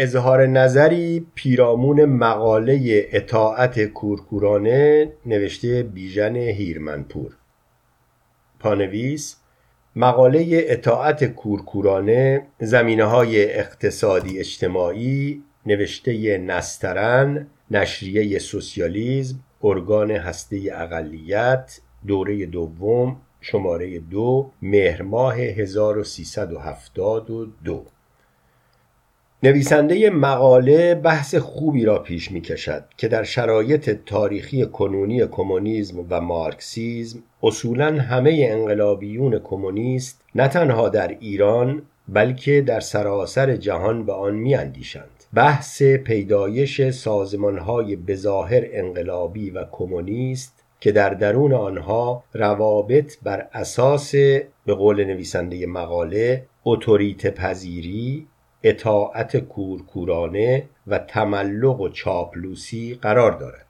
اظهار نظری پیرامون مقاله اطاعت کورکورانه نوشته بیژن هیرمنپور. پانویس مقاله اطاعت کورکورانه زمینه های اقتصادی اجتماعی نوشته نسترن نشریه سوسیالیزم ارگان هسته اقلیت دوره دوم شماره دو مهر ماه 1372 نویسنده مقاله بحث خوبی را پیش می کشد که در شرایط تاریخی کنونی کمونیسم و مارکسیزم اصولا همه انقلابیون کمونیست نه تنها در ایران بلکه در سراسر جهان به آن می اندیشند. بحث پیدایش سازمانهای بظاهر انقلابی و کمونیست که در درون آنها روابط بر اساس به قول نویسنده مقاله اتوریت پذیری اطاعت کورکورانه و تملق و چاپلوسی قرار دارد.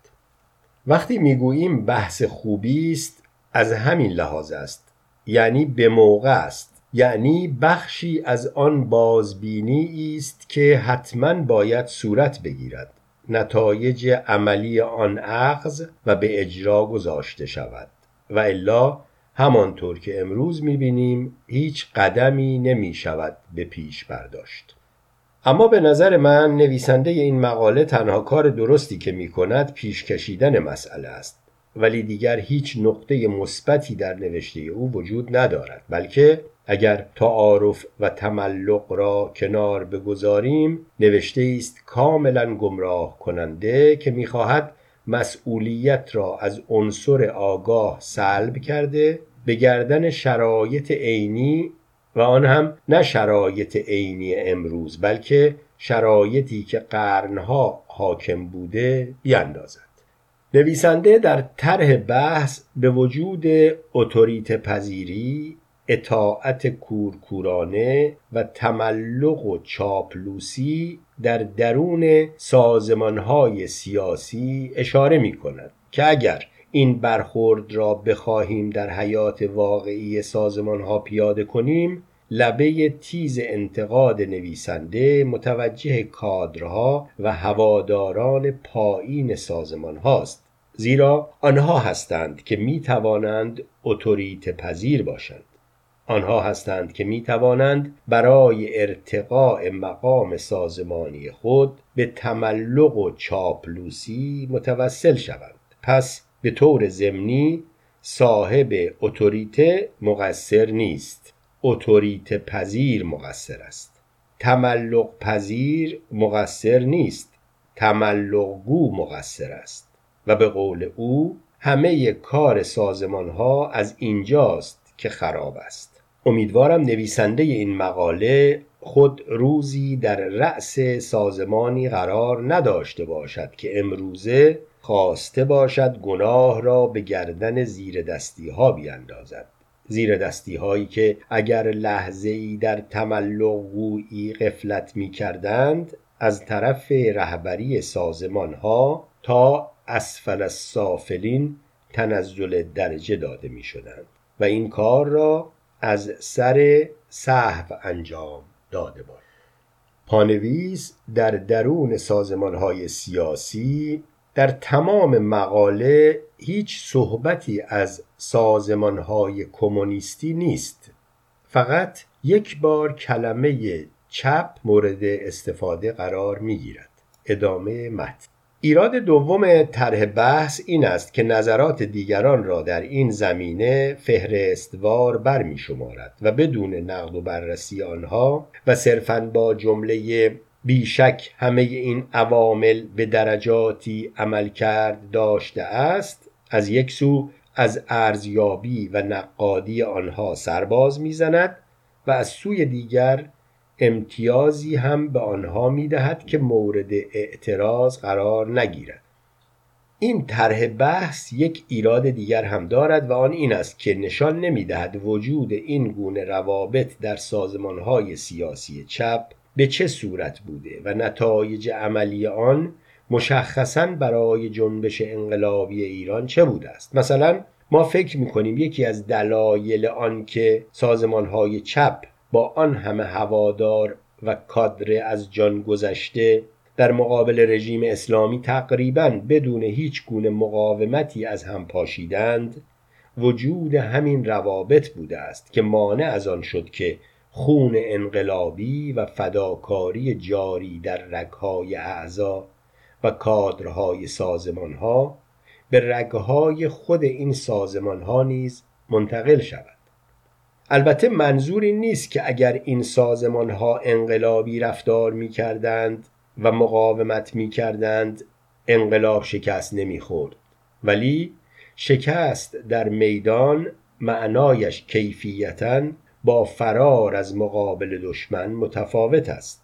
وقتی می‌گوییم بحث خوبی است از همین لحاظ است. یعنی به موقع است. یعنی بخشی از آن بازبینی است که حتما باید صورت بگیرد. نتایج عملی آن عقض و به اجرا گذاشته شود. و الا همانطور که امروز می‌بینیم هیچ قدمی نمی شود به پیش برداشت. اما به نظر من نویسنده این مقاله تنها کار درستی که می کند پیش کشیدن مسئله است. ولی دیگر هیچ نقطه مثبتی در نوشته او وجود ندارد. بلکه اگر تعارف و تملق را کنار بگذاریم نوشته است کاملا گمراه کننده که می‌خواهد مسئولیت را از عنصر آگاه سلب کرده به گردن شرایط عینی و آن هم نه شرایط عینی امروز بلکه شرایطی که قرنها حاکم بوده بیاندازد. نویسنده در طرح بحث به وجود اتوریت پذیری اطاعت کورکورانه و تملق و چاپلوسی در درون سازمانهای سیاسی اشاره می کند که اگر این برخورد را بخواهیم در حیات واقعی سازمانها پیاده کنیم لبه تیز انتقاد نویسنده متوجه کادرها و هواداران پایین سازمان هاست زیرا آنها هستند که می توانند اتوریت پذیر باشند. آنها هستند که می توانند برای ارتقاء مقام سازمانی خود به تملق و چاپلوسی متوسل شوند. پس به طور ضمنی صاحب اتوریته مقصر نیست. اتوریته پذیر مقصر است. تملق پذیر مقصر نیست. تملق گو مقصر است. و به قول او همه کار سازمان ها از اینجاست که خراب است. امیدوارم نویسنده این مقاله خود روزی در رأس سازمانی قرار نداشته باشد که امروزه خواسته باشد گناه را به گردن زیر دستی ها بیاندازد. زیر دستی هایی که اگر لحظه ای در تملق گویی غفلت می کردند از طرف رهبری سازمان ها تا اسفل السافلین تنزل درجه داده می شدند و این کار را از سر صحو انجام داده باشد پانویس در درون سازمان های سیاسی در تمام مقاله هیچ صحبتی از سازمان های کمونیستی نیست. فقط یک بار کلمه چپ مورد استفاده قرار می گیرد ادامه متن. ایراد دوم طرح بحث این است که نظرات دیگران را در این زمینه فهرستوار برمی شمارد و بدون نقد و بررسی آنها و صرفا با جمله بیشک همه این عوامل به درجاتی عمل کرد داشته است از یک سو از ارزیابی و نقادی آنها سرباز می‌زند و از سوی دیگر امتیازی هم به آنها می دهد که مورد اعتراض قرار نگیرد. این طرح بحث یک ایراد دیگر هم دارد و آن این است که نشان نمی دهد وجود این گونه روابط در سازمانهای سیاسی چپ به چه صورت بوده و نتایج عملی آن مشخصا برای جنبش انقلابی ایران چه بوده است؟ مثلا ما فکر می کنیم یکی از دلایل آن که سازمان های چپ با آن همه هوادار و کادر از جان گذشته در مقابل رژیم اسلامی تقریبا بدون هیچ گونه مقاومتی از هم پاشیدند وجود همین روابط بوده است که مانع از آن شد که خون انقلابی و فداکاری جاری در رگهای اعضا و کادرهای سازمانها به رگهای خود این سازمانها نیز منتقل شود. البته منظور نیست که اگر این سازمانها انقلابی رفتار می کردند و مقاومت می کردند انقلاب شکست نمی خورد ولی شکست در میدان معنایش کیفیتا با فرار از مقابل دشمن متفاوت است.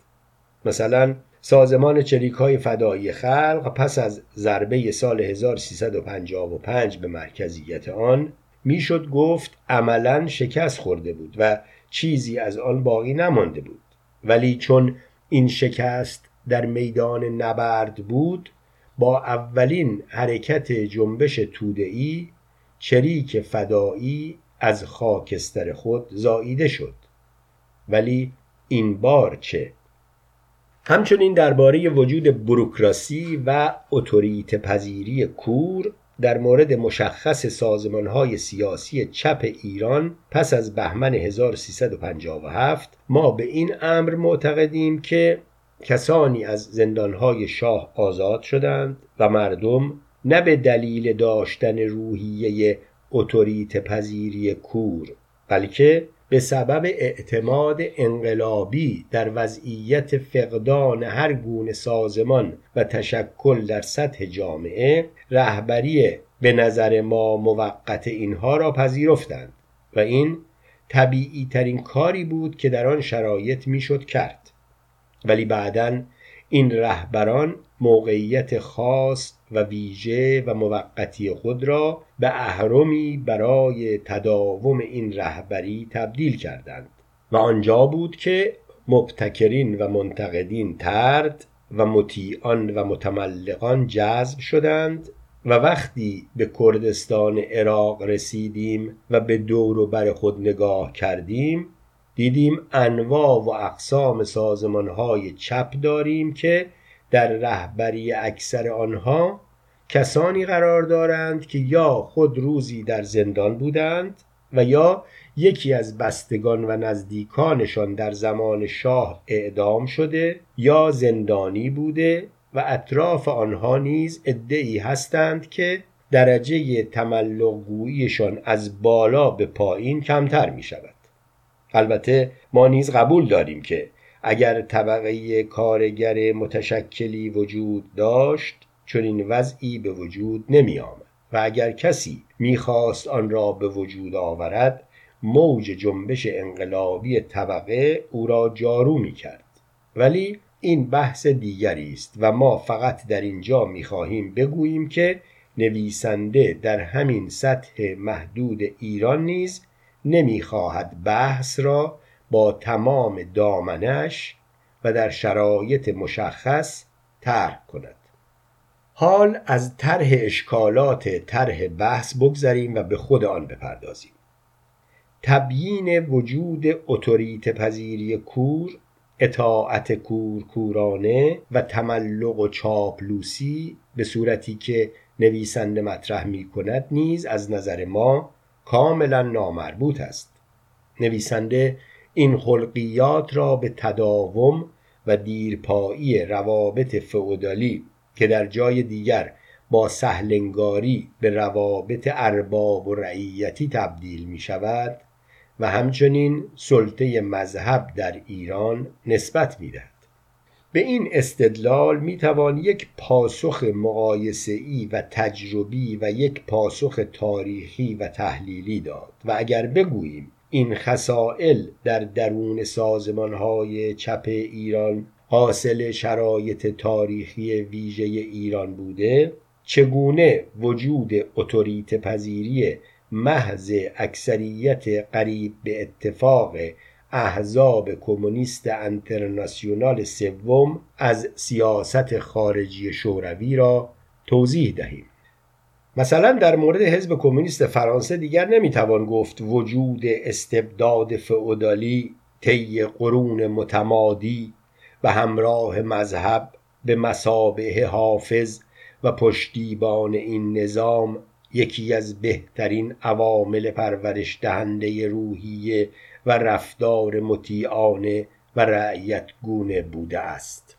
مثلا سازمان چریک های فدایی خلق پس از ضربه سال 1355 به مرکزیت آن می‌شد گفت عملا شکست خورده بود و چیزی از آن باقی نمانده بود. ولی چون این شکست در میدان نبرد بود با اولین حرکت جنبش توده‌ای چریک فدایی از خاکستر خود زاییده شد. ولی این بار چه؟ همچنین درباره وجود بروکراسی و اتوریت پذیری کور در مورد مشخص سازمان های سیاسی چپ ایران پس از بهمن 1357 ما به این امر معتقدیم که کسانی از زندانهای شاه آزاد شدند و مردم نه به دلیل داشتن روحیه اتوریت پذیری کور بلکه به سبب اعتماد انقلابی در وضعیت فقدان هر گونه سازمان و تشکل در سطح جامعه رهبری به نظر ما موقت اینها را پذیرفتند و این طبیعی ترین کاری بود که در آن شرایط می‌شد کرد. ولی بعدا این رهبران موقعیت خاص و ویژه و موقتی خود را به اهرمی برای تداوم این رهبری تبدیل کردند و آنجا بود که مبتکرین و منتقدین ترد و مطیعان و متملقان جذب شدند و وقتی به کردستان عراق رسیدیم و به دور و بر خود نگاه کردیم دیدیم انواع و اقسام سازمانهای چپ داریم که در رهبری اکثر آنها کسانی قرار دارند که یا خود روزی در زندان بودند و یا یکی از بستگان و نزدیکانشان در زمان شاه اعدام شده یا زندانی بوده و اطراف آنها نیز ادعی هستند که درجه تملق گوییشان از بالا به پایین کمتر می شود البته ما نیز قبول داریم که اگر طبقه کارگر متشکلی وجود داشت چون این وضعی به وجود نمی آمد و اگر کسی می‌خواست آن را به وجود آورد موج جنبش انقلابی طبقه او را جارو می کرد ولی این بحث دیگری است و ما فقط در اینجا می خواهیم بگوییم که نویسنده در همین سطح محدود ایران نیز نمی‌خواهد بحث را با تمام دامنش و در شرایط مشخص طرح کند. حال از طرح اشکالات طرح بحث بگذریم و به خود آن بپردازیم. تبیین وجود اتوریت پذیری کور اطاعت کورکورانه و تملق و چاپلوسی به صورتی که نویسنده مطرح می کند نیز از نظر ما کاملا نامربوط است. نویسنده این خلقیات را به تداوم و دیرپایی روابط فئودالی که در جای دیگر با سهلنگاری به روابط ارباب و رعیتی تبدیل می شود و همچنین سلطه مذهب در ایران نسبت می دهد. به این استدلال می توان یک پاسخ مقایسه‌ای و تجربی و یک پاسخ تاریخی و تحلیلی داد و اگر بگوییم این خسائل در درون سازمانهای چپ ایران حاصل شرایط تاریخی ویژه ایران بوده. چگونه وجود اتوریت پذیری محض اکثریت قریب به اتفاق احزاب کمونیست انترناسیونال سوم از سیاست خارجی شوروی را توضیح دهیم؟ مثلا در مورد حزب کمونیست فرانسه دیگر نمی‌توان گفت وجود استبداد فئودالی طی قرون متمادی و همراه مذهب به مسابه حافظ و پشتیبان این نظام یکی از بهترین عوامل پرورش دهنده روحیه و رفتار مطیعانه و رعیت گونه بوده است.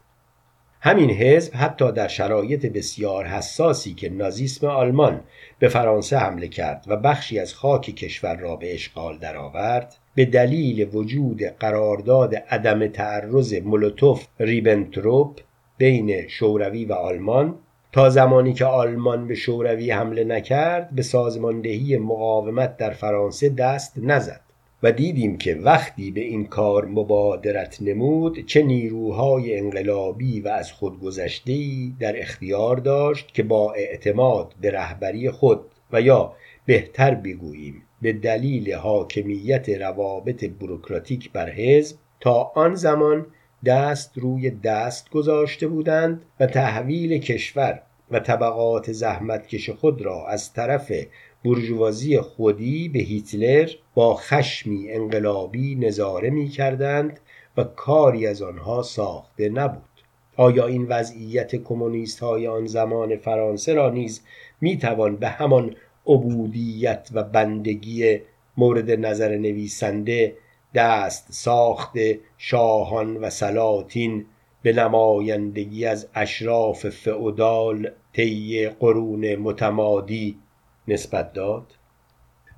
همین حزب حتی در شرایط بسیار حساسی که نازیسم آلمان به فرانسه حمله کرد و بخشی از خاک کشور را به اشغال درآورد به دلیل وجود قرارداد عدم تعرض مولوتوف ریبنتروپ بین شوروی و آلمان تا زمانی که آلمان به شوروی حمله نکرد به سازماندهی مقاومت در فرانسه دست نزد. و دیدیم که وقتی به این کار مبادرت نمود چه نیروهای انقلابی و از خودگذشتهای در اختیار داشت که با اعتماد به رهبری خود و یا بهتر بگوییم به دلیل حاکمیت روابط بروکراتیک بر حزب تا آن زمان دست روی دست گذاشته بودند و تحویل کشور و طبقات زحمتکش خود را از طرف برجوازی خودی به هیتلر با خشمی انقلابی نظاره می کردند و کاری از آنها ساخته نبود. آیا این وضعیت کمونیست های آن زمان فرانسه را نیز می توان به همان عبودیت و بندگی مورد نظر نویسنده دست ساخت شاهان و سلاطین به نمایندگی از اشراف فئودال طی قرون متمادی نسبت داد.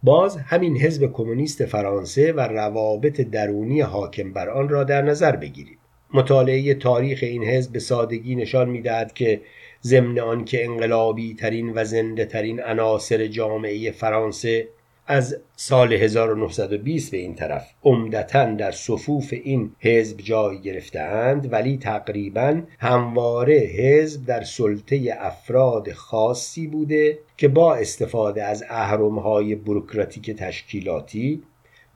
باز همین حزب کمونیست فرانسه و روابط درونی حاکم بر آن را در نظر بگیرید مطالعه تاریخ این حزب به سادگی نشان می‌دهد که ضمن آنکه انقلابی ترین و زنده ترین عناصر جامعه فرانسه از سال 1920 به این طرف عمدتا در صفوف این حزب جای گرفتهاند ولی تقریبا همواره حزب در سلطه افراد خاصی بوده که با استفاده از اهرمهای بروکراتیک تشکیلاتی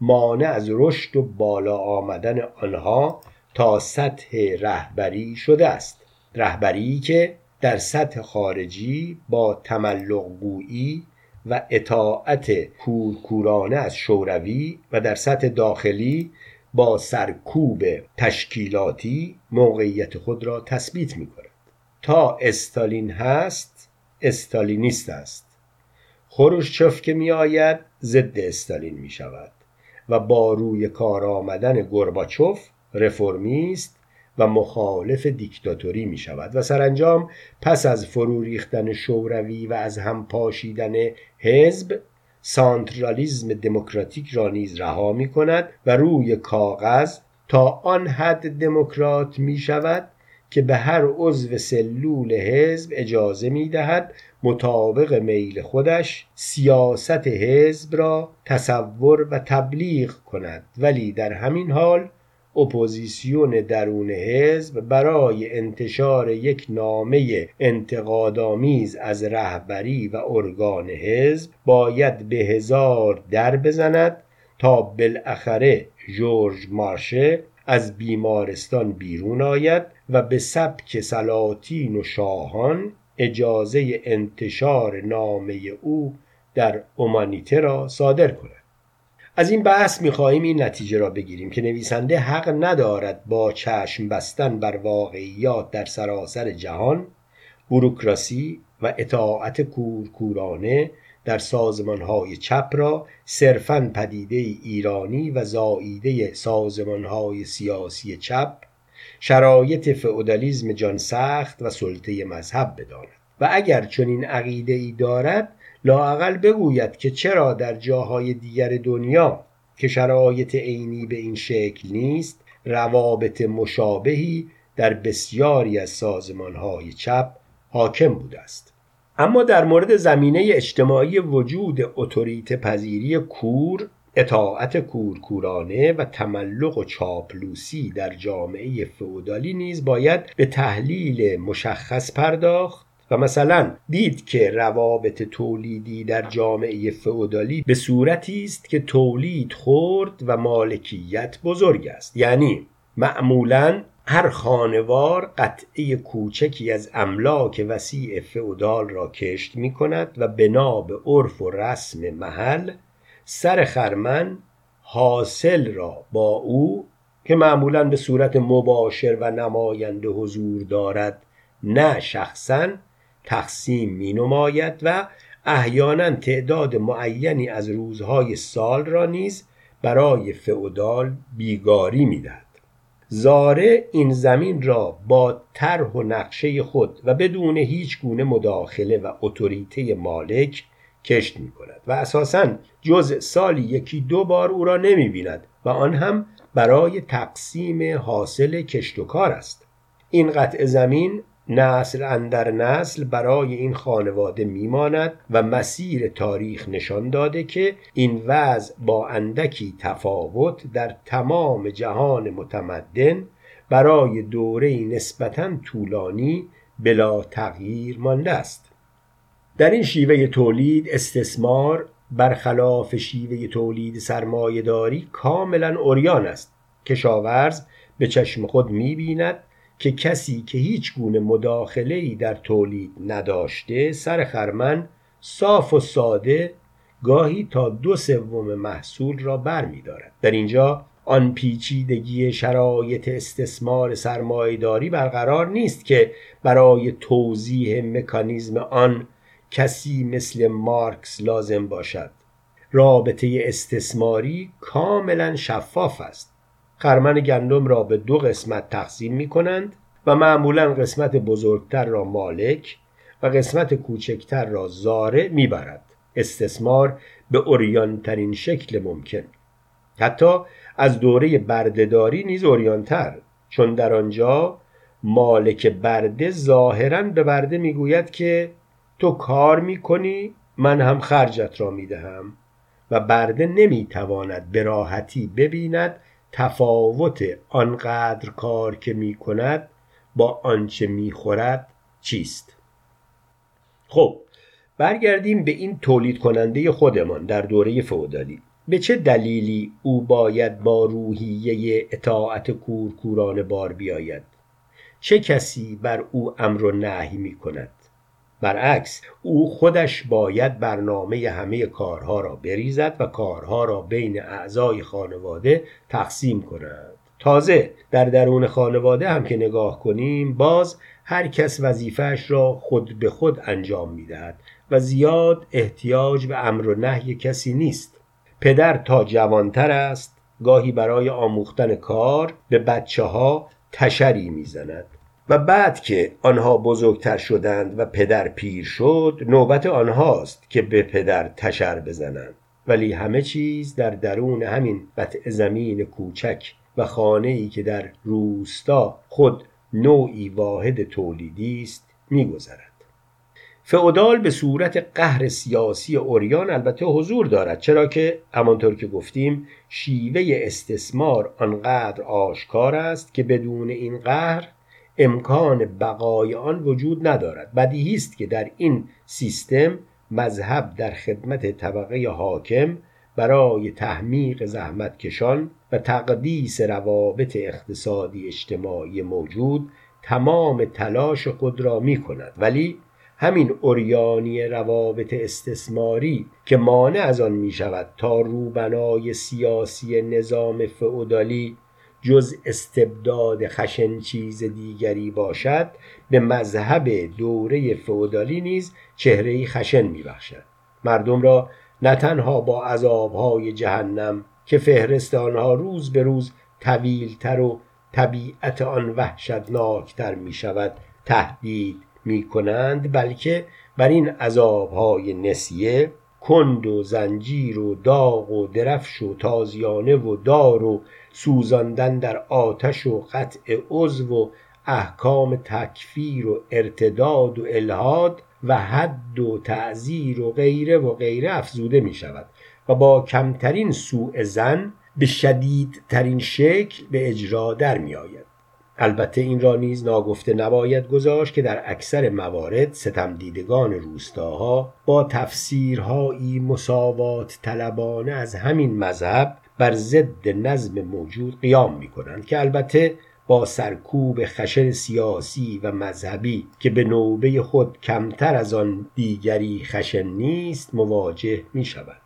مانع از رشد و بالا آمدن آنها تا سطح رهبری شده است. رهبری که در سطح خارجی با تملق گویی و اطاعت کورکورانه از شوروی و در سطح داخلی با سرکوب تشکیلاتی موقعیت خود را تثبیت می کند تا استالین هست استالینیست است. خروشچوف که می آید ضد استالین می شود و با روی کار آمدن گرباچوف رفرمیست و مخالف دیکتاتوری می شود و سرانجام پس از فرو ریختن شوروی و از هم پاشیدن حزب سانترالیزم دموکراتیک را نیز رها می کند و روی کاغذ تا آن حد دموکرات می شود که به هر عضو سلول حزب اجازه می دهد مطابق میل خودش سیاست حزب را تصور و تبلیغ کند. ولی در همین حال اپوزیسیون درون حزب برای انتشار یک نامه انتقادآمیز از رهبری و ارگان حزب باید به هزار در بزند تا بالاخره جورج مارشه از بیمارستان بیرون آید و به سبک سلاطین و شاهان اجازه انتشار نامه او در اومانیته را صادر کند. از این بحث می‌خواهیم این نتیجه را بگیریم که نویسنده حق ندارد با چشم بستن بر واقعیات در سراسر جهان بروکراسی و اطاعت کورکورانه در سازمانهای چپ را صرفا پدیده ایرانی و زاییده سازمانهای سیاسی چپ شرایط فئودالیسم جان سخت و سلطه مذهب بداند. و اگر چنین عقیده ای دارد لااقل بگوید که چرا در جاهای دیگر دنیا که شرایط عینی به این شکل نیست روابط مشابهی در بسیاری از سازمانهای چپ حاکم بوده است. اما در مورد زمینه اجتماعی وجود اتوریت پذیری کور اطاعت کورکورانه و تملق و چاپلوسی در جامعه فئودالی نیز باید به تحلیل مشخص پرداخت و مثلا دید که روابط تولیدی در جامعه فئودالی به صورتی است که تولید خورد و مالکیت بزرگ است. یعنی معمولا هر خانوار قطعه کوچکی از املاک وسیع فئودال را کشت می کند و بنا به عرف و رسم محل سر خرمن حاصل را با او که معمولا به صورت مباشر و نماینده حضور دارد نه شخصا تقسیم می نماید و احیانا تعداد معینی از روزهای سال را نیز برای فعودال بیگاری می‌دهد. زاره این زمین را با طرح و نقشه خود و بدون هیچ گونه مداخله و اتوریته مالک کشت می کند و اساسا جز سالی یکی دو بار او را نمی بیند و آن هم برای تقسیم حاصل کشت و کار است. این قطع زمین نسل اندر نسل برای این خانواده میماند و مسیر تاریخ نشان داده که این وضع با اندکی تفاوت در تمام جهان متمدن برای دوره نسبتا طولانی بلا تغییر مانده است. در این شیوه تولید استثمار برخلاف شیوه تولید سرمایهداری کاملا اوریان است. کشاورز به چشم خود می‌بیند که کسی که هیچ گونه مداخله ای در تولید نداشته سر خرمن صاف و ساده گاهی تا دو سوم محصول را بر می دارد. در اینجا آن پیچیدگی شرایط استثمار سرمایهداری برقرار نیست که برای توضیح مکانیزم آن کسی مثل مارکس لازم باشد رابطه استثماری کاملا شفاف است خرمن گندم را به دو قسمت تقسیم می کنند و معمولا قسمت بزرگتر را مالک و قسمت کوچکتر را زاره می‌برد. استثمار به اوریانترین شکل ممکن. حتی از دوره بردهداری نیز اوریانتر چون در آنجا مالک برده ظاهرا به برده می‌گوید که تو کار می‌کنی من هم خرجت را می‌دهم و برده نمی‌تواند به راحتی ببیند تفاوت آنقدر کار که می کند با آنچه می خورد چیست؟ خب برگردیم به این تولید کننده خودمان در دوره فودالی. به چه دلیلی او باید با روحیه اطاعت کورکورانه بار بیاید؟ چه کسی بر او امر و نهی می کند برعکس او خودش باید برنامه همه کارها را بریزد و کارها را بین اعضای خانواده تقسیم کند. تازه در درون خانواده هم که نگاه کنیم باز هر کس وظیفهش را خود به خود انجام می‌دهد و زیاد احتیاج به امر و نهی کسی نیست. پدر تا جوانتر است گاهی برای آموختن کار به بچه ها تشری می‌زند. و بعد که آنها بزرگتر شدند و پدر پیر شد نوبت آنهاست که به پدر تشر بزنند. ولی همه چیز در درون همین قطع زمین کوچک و خانه ای که در روستا خود نوعی واحد تولیدی است میگذرد. فئودال به صورت قهر سیاسی اوریان البته حضور دارد چرا که همانطور که گفتیم شیوه استثمار آنقدر آشکار است که بدون این قهر امکان بقای آن وجود ندارد. بدیهی است که در این سیستم مذهب در خدمت طبقه حاکم برای تحمیق زحمتکشان و تقدیس روابط اقتصادی اجتماعی موجود تمام تلاش خود را می کند ولی همین اوریانی روابط استثماری که مانع از آن می شود تا روبنای سیاسی نظام فئودالی جز استبداد خشن چیز دیگری باشد به مذهب دوره فودالی نیز چهره خشن میبخشد. مردم را نه تنها با عذابهای جهنم که فهرست آنها روز به روز طویلتر و طبیعت آن وحشتناکتر می شود تهدید می کنند بلکه بر این عذابهای نسیه کند و زنجیر و داغ و درفش و تازیانه و دار و سوزاندن در آتش و قطع عضو و احکام تکفیر و ارتداد و الهاد و حد و تعذیر و غیره و غیره افزوده می شود و با کمترین سوء زن به شدیدترین شکل به اجرا در می آید. البته این را نیز ناگفته نباید گذاشت که در اکثر موارد ستم دیدگان روستاها با تفسیرهایی مساوات طلبانه از همین مذهب بر ضد نظم موجود قیام می کنند که البته با سرکوب خشن سیاسی و مذهبی که به نوبه خود کمتر از آن دیگری خشن نیست مواجه می شود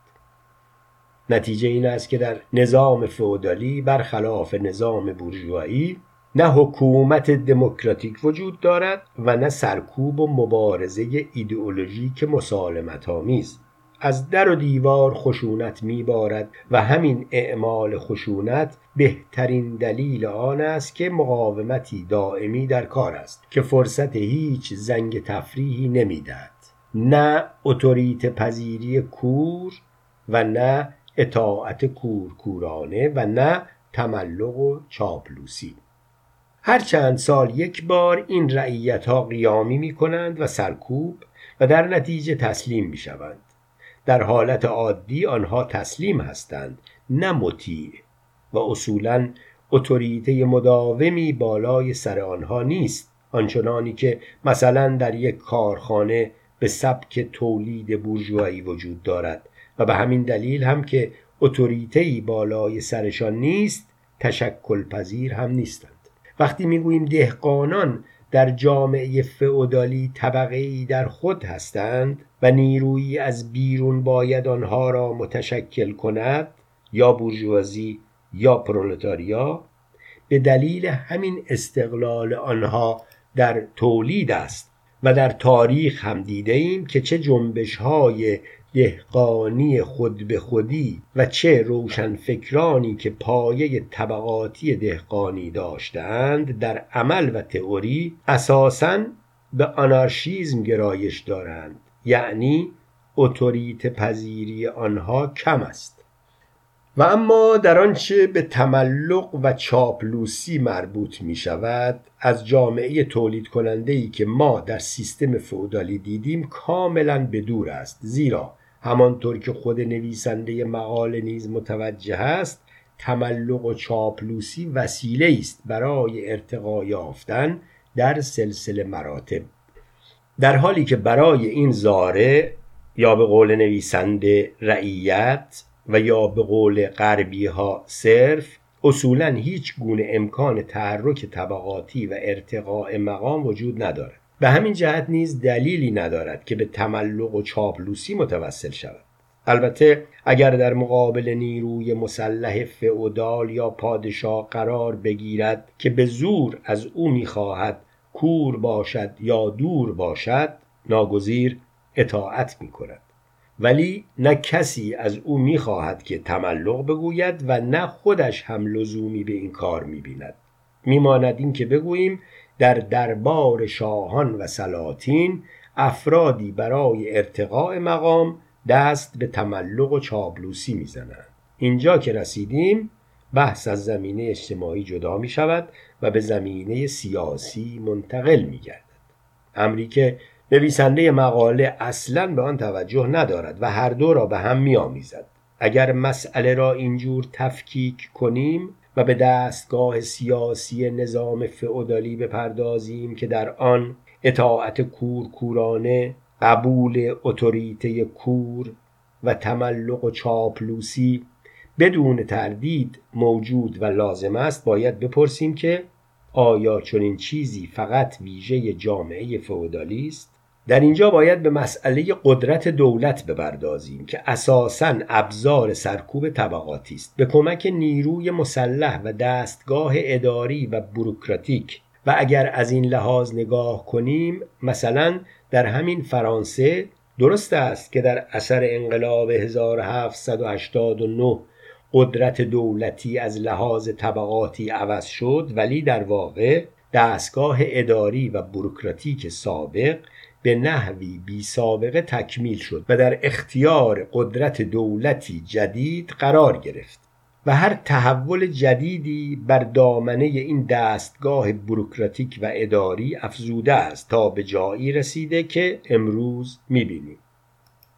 نتیجه این است که در نظام فئودالی برخلاف نظام بورژوایی نه حکومت دموکراتیک وجود دارد و نه سرکوب و مبارزه ایدئولوژیک مسالمت آمیز از در و دیوار خشونت میبارد و همین اعمال خشونت بهترین دلیل آن است که مقاومتی دائمی در کار است که فرصت هیچ زنگ تفریحی نمی‌دهد. نه اتوریت پذیری کور و نه اطاعت کورکورانه و نه تملق و چاپلوسی. هر چند سال یک بار این رعیت ها قیامی می کنند و سرکوب و در نتیجه تسلیم می شوند در حالت عادی آنها تسلیم هستند نه مطیع و اصولا اتوریته مداومی بالای سر آنها نیست آنچنانی که مثلا در یک کارخانه به سبک تولید بورژوایی وجود دارد و به همین دلیل هم که اتوریته بالای سرشان نیست تشکل پذیر هم نیستند. وقتی می‌گوییم دهقانان در جامعه فئودالی طبقه ای در خود هستند و نیرویی از بیرون باید آنها را متشکل کند یا بورژوازی یا پرولتاریا به دلیل همین استقلال آنها در تولید است و در تاریخ هم دیده ایم که چه جنبش های دهقانی خود به خودی و چه روشنفکرانی که پایه طبقاتی دهقانی داشتند در عمل و تئوری اساساً به آنارشیزم گرایش دارند. یعنی اتوریت پذیری آنها کم است. و اما در آنچه به تملق و چاپلوسی مربوط می شود از جامعه تولید کننده ای که ما در سیستم فودالی دیدیم کاملا به دور است. زیرا همانطور که خود نویسنده مقاله نیز متوجه است تملق و چاپلوسی وسیله است برای ارتقا یافتن در سلسله مراتب. در حالی که برای این زاره یا به قول نویسنده رعیت و یا به قول غربی ها صرف اصولا هیچ گونه امکان تحرک طبقاتی و ارتقاء مقام وجود ندارد. به همین جهت نیز دلیلی ندارد که به تملق و چاپلوسی متوسل شود. البته اگر در مقابل نیروی مسلح فئودال یا پادشاه قرار بگیرد که به زور از او می‌خواهد کور باشد یا دور باشد ناگزیر اطاعت می کند ولی نه کسی از او می‌خواهد که تملق بگوید و نه خودش هم لزومی به این کار می‌بیند. میماند این که بگوییم در دربار شاهان و سلاطین افرادی برای ارتقاء مقام دست به تملق و چابلوسی می‌زنند اینجا که رسیدیم بحث از زمینه اجتماعی جدا می شود و به زمینه سیاسی منتقل می گردد امری که نویسنده مقاله اصلا به آن توجه ندارد و هر دو را به هم می آمیزد. اگر مسئله را اینجور تفکیک کنیم و به دستگاه سیاسی نظام فئودالی بپردازیم که در آن اطاعت کورکورانه قبول اتوریته کور و تملق و چاپلوسی بدون تردید موجود و لازم است باید بپرسیم که آیا چنین چیزی فقط ویژه جامعه فئودالی است؟ در اینجا باید به مسئله قدرت دولت بپردازیم که اساساً ابزار سرکوب طبقاتی است. به کمک نیروی مسلح و دستگاه اداری و بروکراتیک. و اگر از این لحاظ نگاه کنیم مثلا در همین فرانسه درست است که در اثر انقلاب 1789 قدرت دولتی از لحاظ طبقاتی عوض شد ولی در واقع دستگاه اداری و بروکراتیک سابق به نحوی بی سابقه تکمیل شد و در اختیار قدرت دولتی جدید قرار گرفت و هر تحول جدیدی بر دامنه این دستگاه بروکراتیک و اداری افزوده است تا به جایی رسیده که امروز می‌بینیم.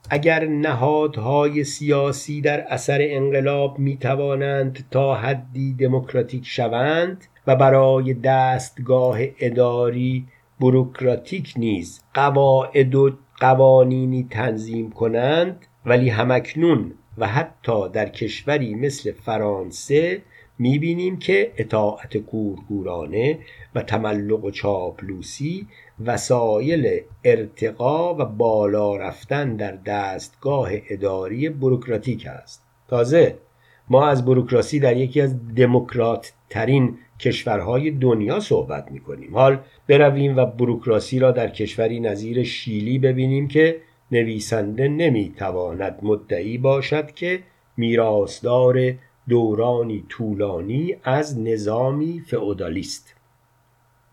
اگر نهادهای سیاسی در اثر انقلاب می توانند تا حدی دموکراتیک شوند و برای دستگاه اداری بروکراتیک نیز قواعد و قوانینی تنظیم کنند ولی همکنون و حتی در کشوری مثل فرانسه می‌بینیم که اطاعت کورکورانه و تملق و چاپلوسی وسایل ارتقا و بالا رفتن در دستگاه اداری بروکراتیک است. تازه ما از بروکراسی در یکی از دموکرات ترین کشورهای دنیا صحبت می کنیم حال برویم و بروکراسی را در کشوری نظیر شیلی ببینیم که نویسنده نمی تواند مدعی باشد که میراثدار دورانی طولانی از نظامی فئودالیست.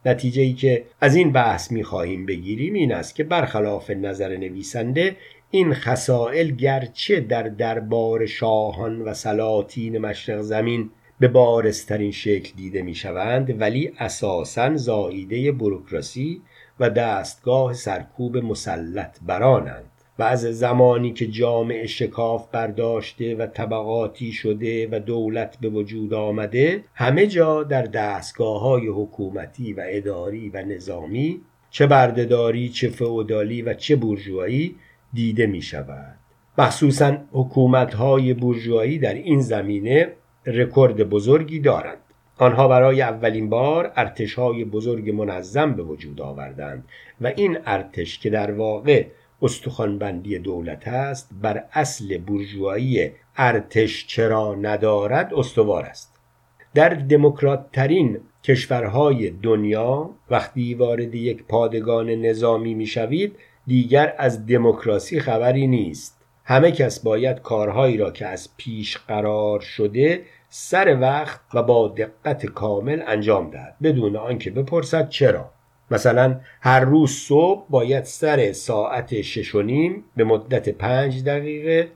نتیجه ای که از این بحث می خواهیم بگیریم این است که برخلاف نظر نویسنده این خسائل گرچه در دربار شاهان و سلاطین مشرق زمین به بارسترین شکل دیده می شوند ولی اساسا زاییده بروکراسی و دستگاه سرکوب مسلط برانند. و از زمانی که جامعه شکاف برداشته و طبقاتی شده و دولت به وجود آمده همه جا در دستگاه های حکومتی و اداری و نظامی چه بردهداری چه فئودالی و چه بورژوایی دیده می شود مخصوصا حکومت های بورژوایی در این زمینه رکورد بزرگی دارند. آنها برای اولین بار ارتش های بزرگ منظم به وجود آوردند و این ارتش که در واقع استخوانبندی دولت است بر اصل بورژوایی ارتش چرا ندارد استوار است. در دموکرات ترین کشورهای دنیا وقتی وارد یک پادگان نظامی می‌شوید دیگر از دموکراسی خبری نیست. همه کس باید کارهایی را که از پیش قرار شده سر وقت و با دقت کامل انجام دهد بدون آنکه بپرسد چرا. مثلا هر روز صبح باید سر ساعت شش و نیم به مدت پنج دقیقه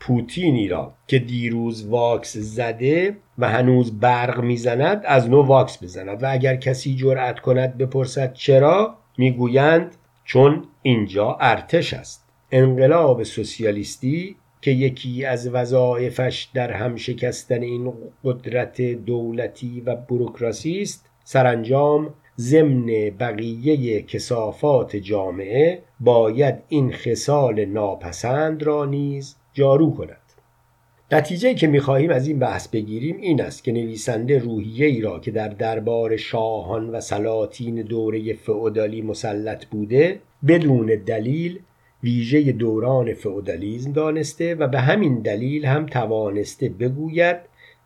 پوتینی را که دیروز واکس زده و هنوز برق می‌زند از نو واکس بزند. و اگر کسی جرأت کند بپرسد چرا می‌گویند چون اینجا ارتش است. انقلاب سوسیالیستی که یکی از وظایفش در هم شکستن این قدرت دولتی و بروکراسی است سرانجام ضمن بقیه کسافات جامعه باید این خصال ناپسند را نیز جارو کند. نتیجه که می‌خواهیم از این بحث بگیریم این است که نویسنده روحیه ای را که در دربار شاهان و سلاطین دوره فئودالی مسلط بوده بدون دلیل ویژه دوران فئودالیزم دانسته و به همین دلیل هم توانسته بگوید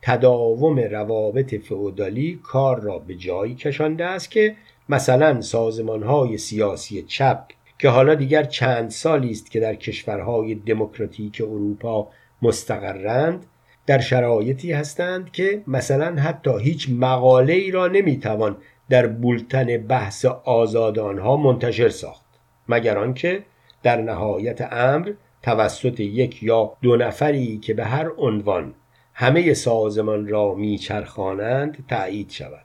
تداوم روابط فئودالی کار را به جایی کشانده است که مثلا سازمان های سیاسی چپ که حالا دیگر چند سالی است که در کشورهای دموکراتیک اروپا مستقرند در شرایطی هستند که مثلا حتی هیچ مقاله ای را نمی‌توان در بولتن بحث آزاد آنها منتشر ساخت مگر آنکه در نهایت امر توسط یک یا دو نفری که به هر عنوان همه سازمان را میچرخانند تایید شود.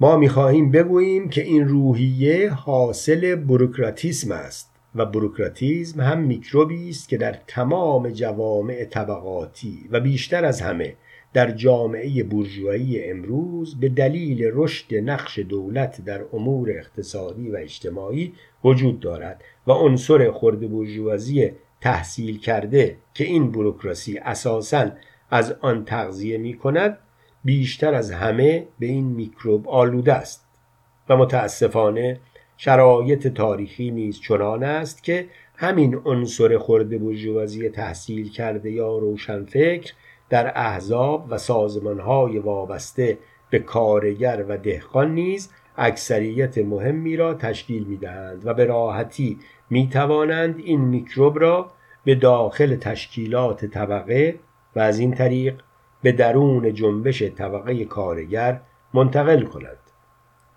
ما می‌خواهیم بگوییم که این روحیه حاصل بروکراتیسم است و بروکراتیزم هم میکروبی است که در تمام جوامع طبقاتی و بیشتر از همه در جامعه بورژوایی امروز به دلیل رشد نقش دولت در امور اقتصادی و اجتماعی وجود دارد و عنصر خرد بورژوازی تحصیل کرده که این بروکراسی اساساً از آن تغذیه می کند بیشتر از همه به این میکروب آلوده است و متاسفانه شرایط تاریخی نیز چنان است که همین عنصر خرد بورژوازی تحصیل کرده یا روشنفکر در احزاب و سازمانهای وابسته به کارگر و دهقان نیز اکثریت مهمی را تشکیل می دهند و به راحتی می توانند این میکروب را به داخل تشکیلات طبقه و از این طریق به درون جنبش طبقه کارگر منتقل کنند.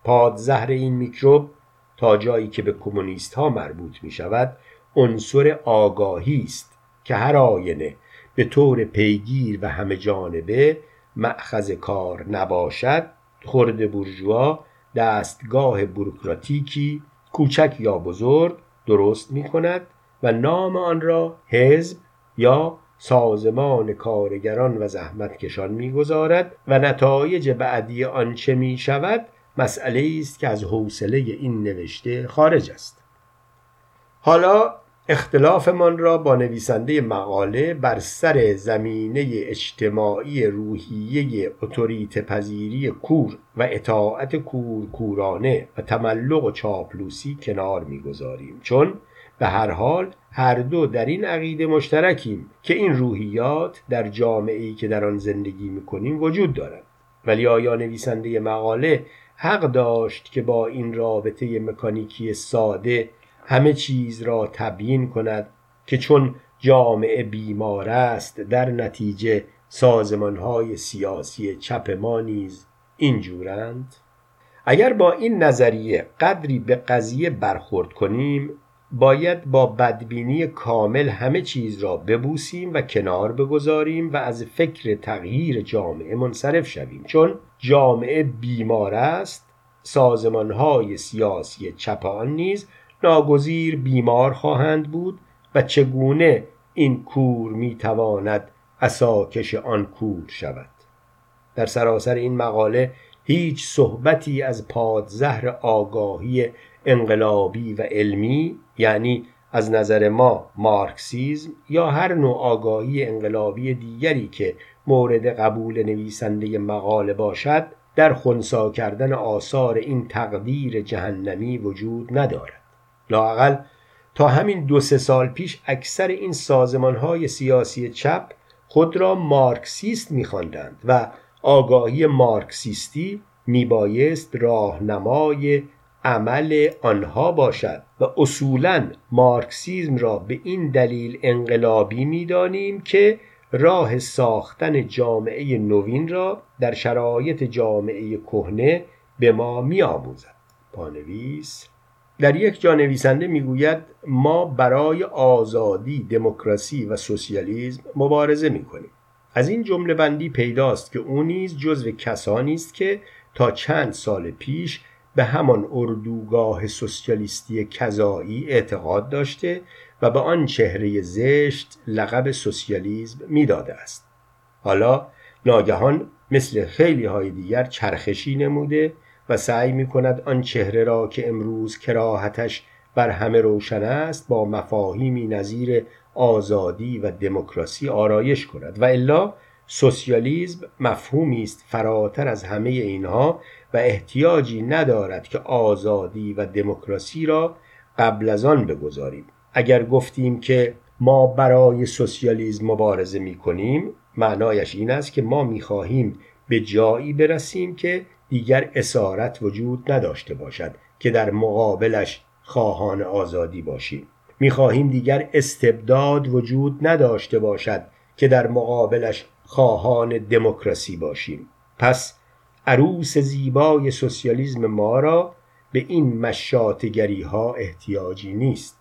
پادزهر این میکروب تا جایی که به کمونیست ها مربوط می شود عنصر آگاهی است که هر آینه به طور پیگیر و همه جانبه معخذ کار نباشد خرد بورژوا دستگاه بروکراتیکی کوچک یا بزرگ درست می کند و نام آن را حزب یا سازمان کارگران و زحمتکشان می‌گذارد و نتایج بعدی آنچه می شود مسئله است که از حوصله این نوشته خارج است. حالا اختلافمان را با نویسنده مقاله بر سر زمینه اجتماعی روحیه اتوریت پذیری کور و اطاعت کور کورانه و تملق و چاپلوسی کنار می‌گذاریم. چون به هر حال هر دو در این عقیده مشترکیم که این روحیات در جامعه ای که در آن زندگی می‌کنیم وجود دارند ولی آیا نویسنده مقاله حق داشت که با این رابطه مکانیکی ساده همه چیز را تبیین کند که چون جامعه بیمار است در نتیجه سازمانهای سیاسی چپ ما نیز اینجورند. اگر با این نظریه قدری به قضیه برخورد کنیم باید با بدبینی کامل همه چیز را ببوسیم و کنار بگذاریم و از فکر تغییر جامعه منصرف شویم. چون جامعه بیمار است سازمانهای سیاسی چپ آن نیز ناگزیر بیمار خواهند بود و چگونه این کور می‌تواند اساکش آن کور شود. در سراسر این مقاله هیچ صحبتی از پادزهر آگاهی انقلابی و علمی یعنی از نظر ما مارکسیزم یا هر نوع آگاهی انقلابی دیگری که مورد قبول نویسنده مقاله باشد در خونسا کردن آثار این تقدیر جهنمی وجود ندارد. لاقل تا همین دو سه سال پیش اکثر این سازمان های سیاسی چپ خود را مارکسیست میخواندند و آگاهی مارکسیستی میبایست راهنمای عمل آنها باشد و اصولا مارکسیزم را به این دلیل انقلابی می‌دانیم که راه ساختن جامعه نوین را در شرایط جامعه کهنه به ما میآموزد. پانویس در یک جا نویسنده می‌گوید ما برای آزادی دموکراسی و سوسیالیسم مبارزه می‌کنیم. از این جمله بندی پیداست که او نیز جزو کسانی است که تا چند سال پیش به همان اردوگاه سوسیالیستی کذایی اعتقاد داشته و به آن چهره زشت لقب سوسیالیسم می‌داده است. حالا ناگهان مثل خیلی های دیگر چرخشی نموده و سعی می کند آن چهره را که امروز کراهتش بر همه روشن است با مفاهیمی نظیر آزادی و دموکراسی آرایش کند و الا سوسیالیسم مفهومی است فراتر از همه اینها و احتیاجی ندارد که آزادی و دموکراسی را قبل از آن بگذاریم. اگر گفتیم که ما برای سوسیالیسم مبارزه می کنیم معنایش این است که ما می خواهیم به جایی برسیم که دیگر اسارت وجود نداشته باشد که در مقابلش خواهان آزادی باشیم. می‌خواهیم دیگر استبداد وجود نداشته باشد که در مقابلش خواهان دموکراسی باشیم. پس عروس زیبای سوسیالیسم ما را به این مشاتگری ها احتیاجی نیست.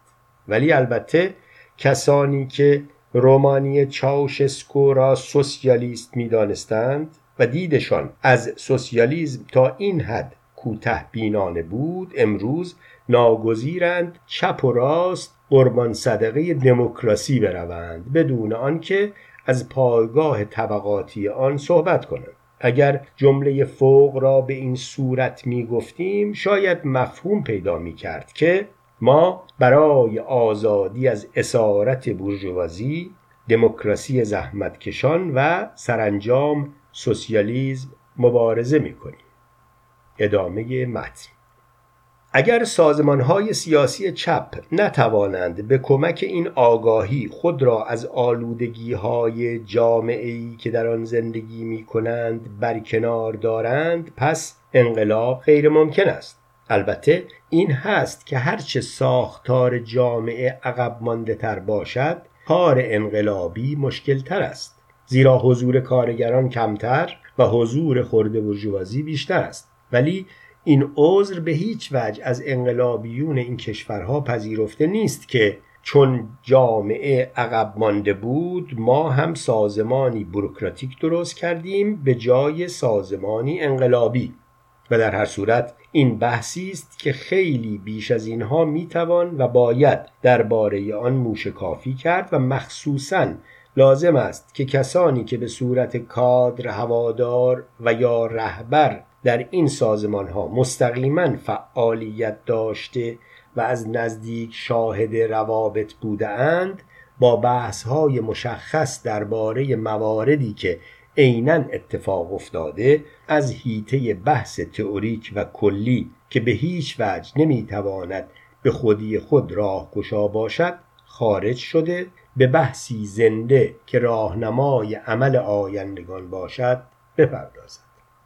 ولی البته کسانی که رومانی چاوشسکو را سوسیالیست می‌دانستند و دیدشان از سوسیالیسم تا این حد کوته بینانه بود امروز ناگزیرند چپ و راست قربان صدقه دموکراسی بروند بدون آنکه از پایگاه طبقاتی آن صحبت کنند. اگر جمله فوق را به این صورت می گفتیم شاید مفهوم پیدا می کرد که ما برای آزادی از اسارت بورژوازی دموکراسی زحمتکشان و سرانجام سوسیالیزم مبارزه می کنیم ادامه متن. اگر سازمان های سیاسی چپ نتوانند به کمک این آگاهی خود را از آلودگی های جامعه که در آن زندگی می کنند برکنار دارند پس انقلاب غیر ممکن است. البته این هست که هرچه ساختار جامعه عقب مانده تر باشد کار انقلابی مشکل تر است. زیرا حضور کارگران کمتر و حضور خورده برجوازی بیشتر است. ولی این عذر به هیچ وجه از انقلابیون این کشورها پذیرفته نیست که چون جامعه عقب مانده بود ما هم سازمانی بروکراتیک درست کردیم به جای سازمانی انقلابی. و در هر صورت این بحثی است که خیلی بیش از اینها می‌توان و باید درباره آن موشکافی کرد و مخصوصا لازم است که کسانی که به صورت کادر هوادار و یا رهبر در این سازمان ها مستقیما فعالیت داشته و از نزدیک شاهد روابط بوده اند با بحث های مشخص درباره مواردی که عینا اتفاق افتاده از هیته بحث تئوریک و کلی که به هیچ وجه نمی‌تواند به خودی خود راهگشا باشد خارج شده به بحثی زنده که راهنمای عمل آیندگان باشد بپردازد.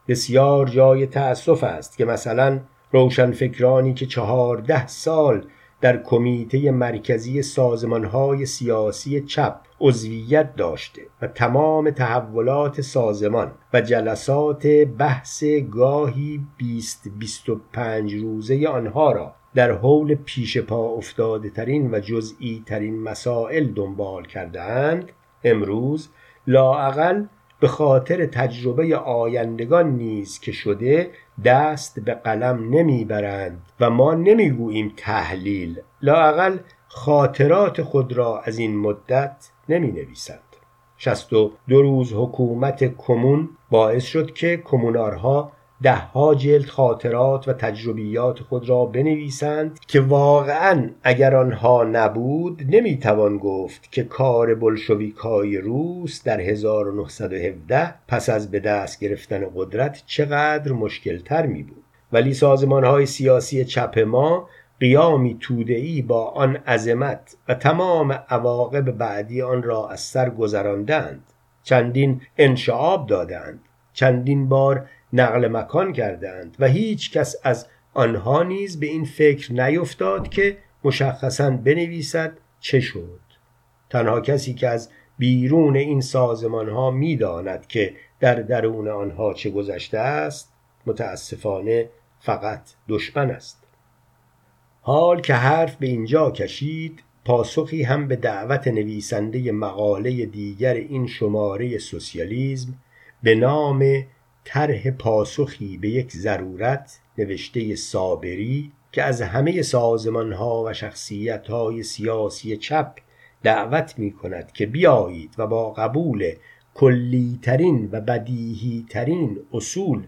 بسیار جای تأسف است که مثلا روشنفکرانی که چهارده سال در کمیته مرکزی سازمانهای سیاسی چپ عضویت داشته و تمام تحولات سازمان و جلسات بحث گاهی 20 25 روزه آنها را در حول پیش پا افتاده ترین و جزئی ترین مسائل دنبال کردهاند امروز لاعقل به خاطر تجربه آیندگان نیز که شده دست به قلم نمی‌برند و ما نمی‌گوییم تحلیل. لاقل خاطرات خود را از این مدت نمی نویسند شست و دو روز حکومت کمون باعث شد که کمونارها دهها جلد خاطرات و تجربیات خود را بنویسند که واقعا اگر آنها نبود نمی‌توان گفت که کار بلشویکای روس در 1917 پس از به دست گرفتن قدرت چقدر مشکلتر می بود ولی سازمان های سیاسی چپ ما قیامی توده‌ای با آن عظمت و تمام عواقب بعدی آن را از سر گذراندند. چندین انشعاب دادند. چندین بار نقل مکان کردند و هیچ کس از آنها نیز به این فکر نیفتاد که مشخصا بنویسد چه شد. تنها کسی که از بیرون این سازمان ها می داند که در درون آنها چه گذشته است متاسفانه فقط دشمن است. حال که حرف به اینجا کشید پاسخی هم به دعوت نویسنده مقاله دیگر این شماره سوسیالیسم به نام طرح پاسخی به یک ضرورت نوشته صابری که از همه سازمان ها و شخصیت های سیاسی چپ دعوت می کند که بیایید و با قبول کلیترین و بدیهی ترین اصول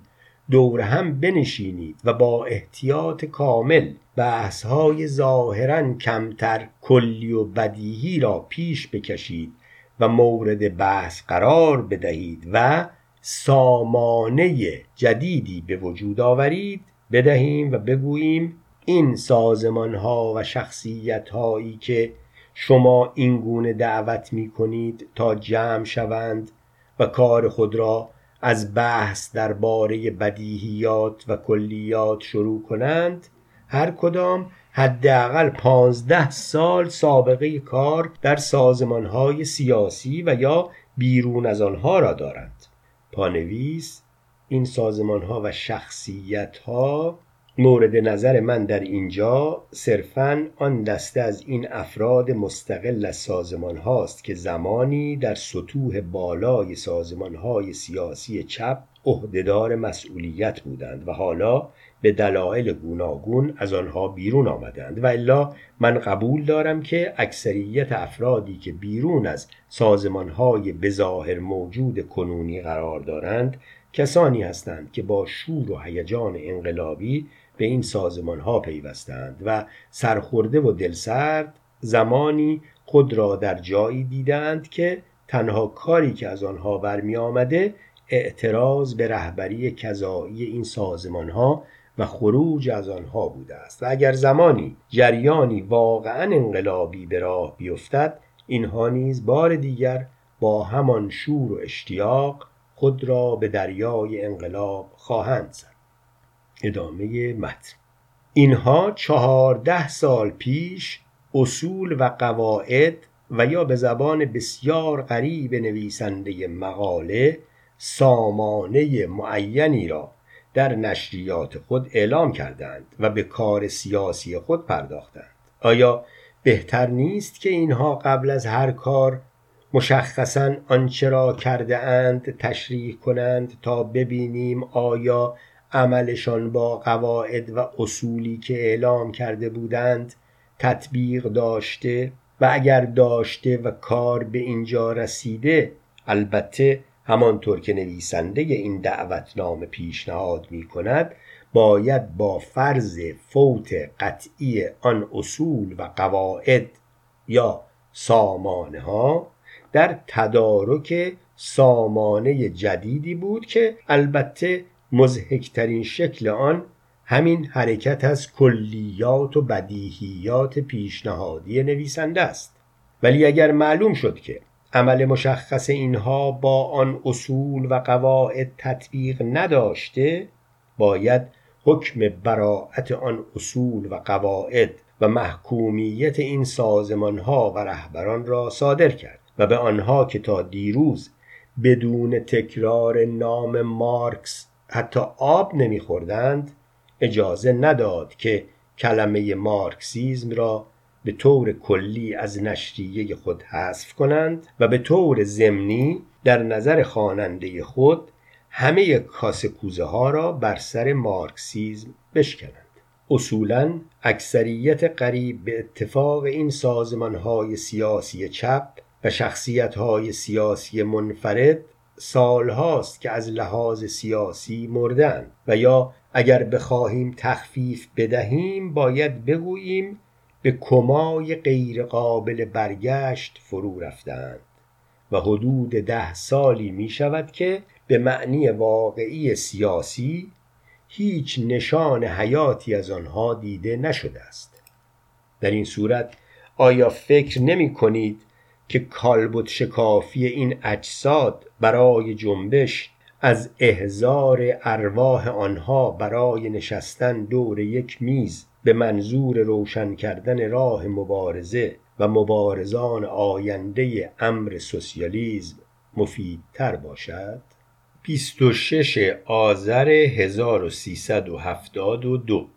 دور هم بنشینید و با احتیاط کامل بحث های ظاهرا کمتر کلی و بدیهی را پیش بکشید و مورد بحث قرار بدهید و سامانه جدیدی به وجود آورید بدهیم و بگوییم این سازمان ها و شخصیت هایی که شما این گونه دعوت می کنید تا جمع شوند و کار خود را از بحث درباره بدیهیات و کلیات شروع کنند هر کدام حداقل پانزده سال سابقه کار در سازمان های سیاسی و یا بیرون از آنها را دارند. پانویس این سازمان ها و شخصیت ها مورد نظر من در اینجا صرفا آن دسته از این افراد مستقل از سازمان هاست که زمانی در سطوح بالای سازمان های سیاسی چپ عهدهدار مسئولیت بودند و حالا به دلایل گوناگون از آنها بیرون آمدند و الا من قبول دارم که اکثریت افرادی که بیرون از سازمانهای بظاهر موجود کنونی قرار دارند کسانی هستند که با شور و هیجان انقلابی به این سازمان ها پیوستند و سرخورده و دلسرد زمانی خود را در جایی دیدند که تنها کاری که از آنها برمی آمده اعتراض به رهبری کذایی این سازمان ها و خروج از آنها بوده است. و اگر زمانی جریانی واقعا انقلابی به راه بیفتد اینها نیز بار دیگر با همان شور و اشتیاق خود را به دریای انقلاب خواهند زد. ادامه متن. اینها چهارده سال پیش اصول و قواعد و یا به زبان بسیار غریب نویسنده مقاله سامانه معینی را در نشریات خود اعلام کردند و به کار سیاسی خود پرداختند. آیا بهتر نیست که اینها قبل از هر کار مشخصا آنچه را کرده اند تشریح کنند تا ببینیم آیا عملشان با قواعد و اصولی که اعلام کرده بودند تطبیق داشته؟ و اگر داشته و کار به اینجا رسیده البته همانطور که نویسنده این دعوتنامه پیشنهاد می کند باید با فرض فوت قطعی آن اصول و قواعد یا سامانه ها در تدارک سامانه جدیدی بود که البته مزهکترین شکل آن همین حرکت از کلیات و بدیهیات پیشنهادی نویسنده است. ولی اگر معلوم شد که عمل مشخص اینها با آن اصول و قواعد تطبیق نداشته باید حکم براعت آن اصول و قواعد و محکومیت این سازمان ها و رهبران را صادر کرد و به آنها که تا دیروز بدون تکرار نام مارکس حتی آب نمیخوردند اجازه نداد که کلمه مارکسیزم را به طور کلی از نشریه خود حذف کنند و به طور ضمنی در نظر خواننده خود همه کاسه کوزه ها را بر سر مارکسیزم بشکنند. اصولا اکثریت قریب به اتفاق این سازمان های سیاسی چپ و شخصیت های سیاسی منفرد سالهاست که از لحاظ سیاسی مردن و یا اگر بخواهیم تخفیف بدهیم باید بگوییم به کمای غیرقابل برگشت فرو رفتند و حدود ده سالی می شود که به معنی واقعی سیاسی هیچ نشان حیاتی از آنها دیده نشده است. در این صورت آیا فکر نمی کنید که کالبد شکافی این اجساد برای جنبش از احزار ارواح آنها برای نشستن دور یک میز به منظور روشن کردن راه مبارزه و مبارزان آینده امر سوسیالیسم مفیدتر باشد. 26 آذر 1372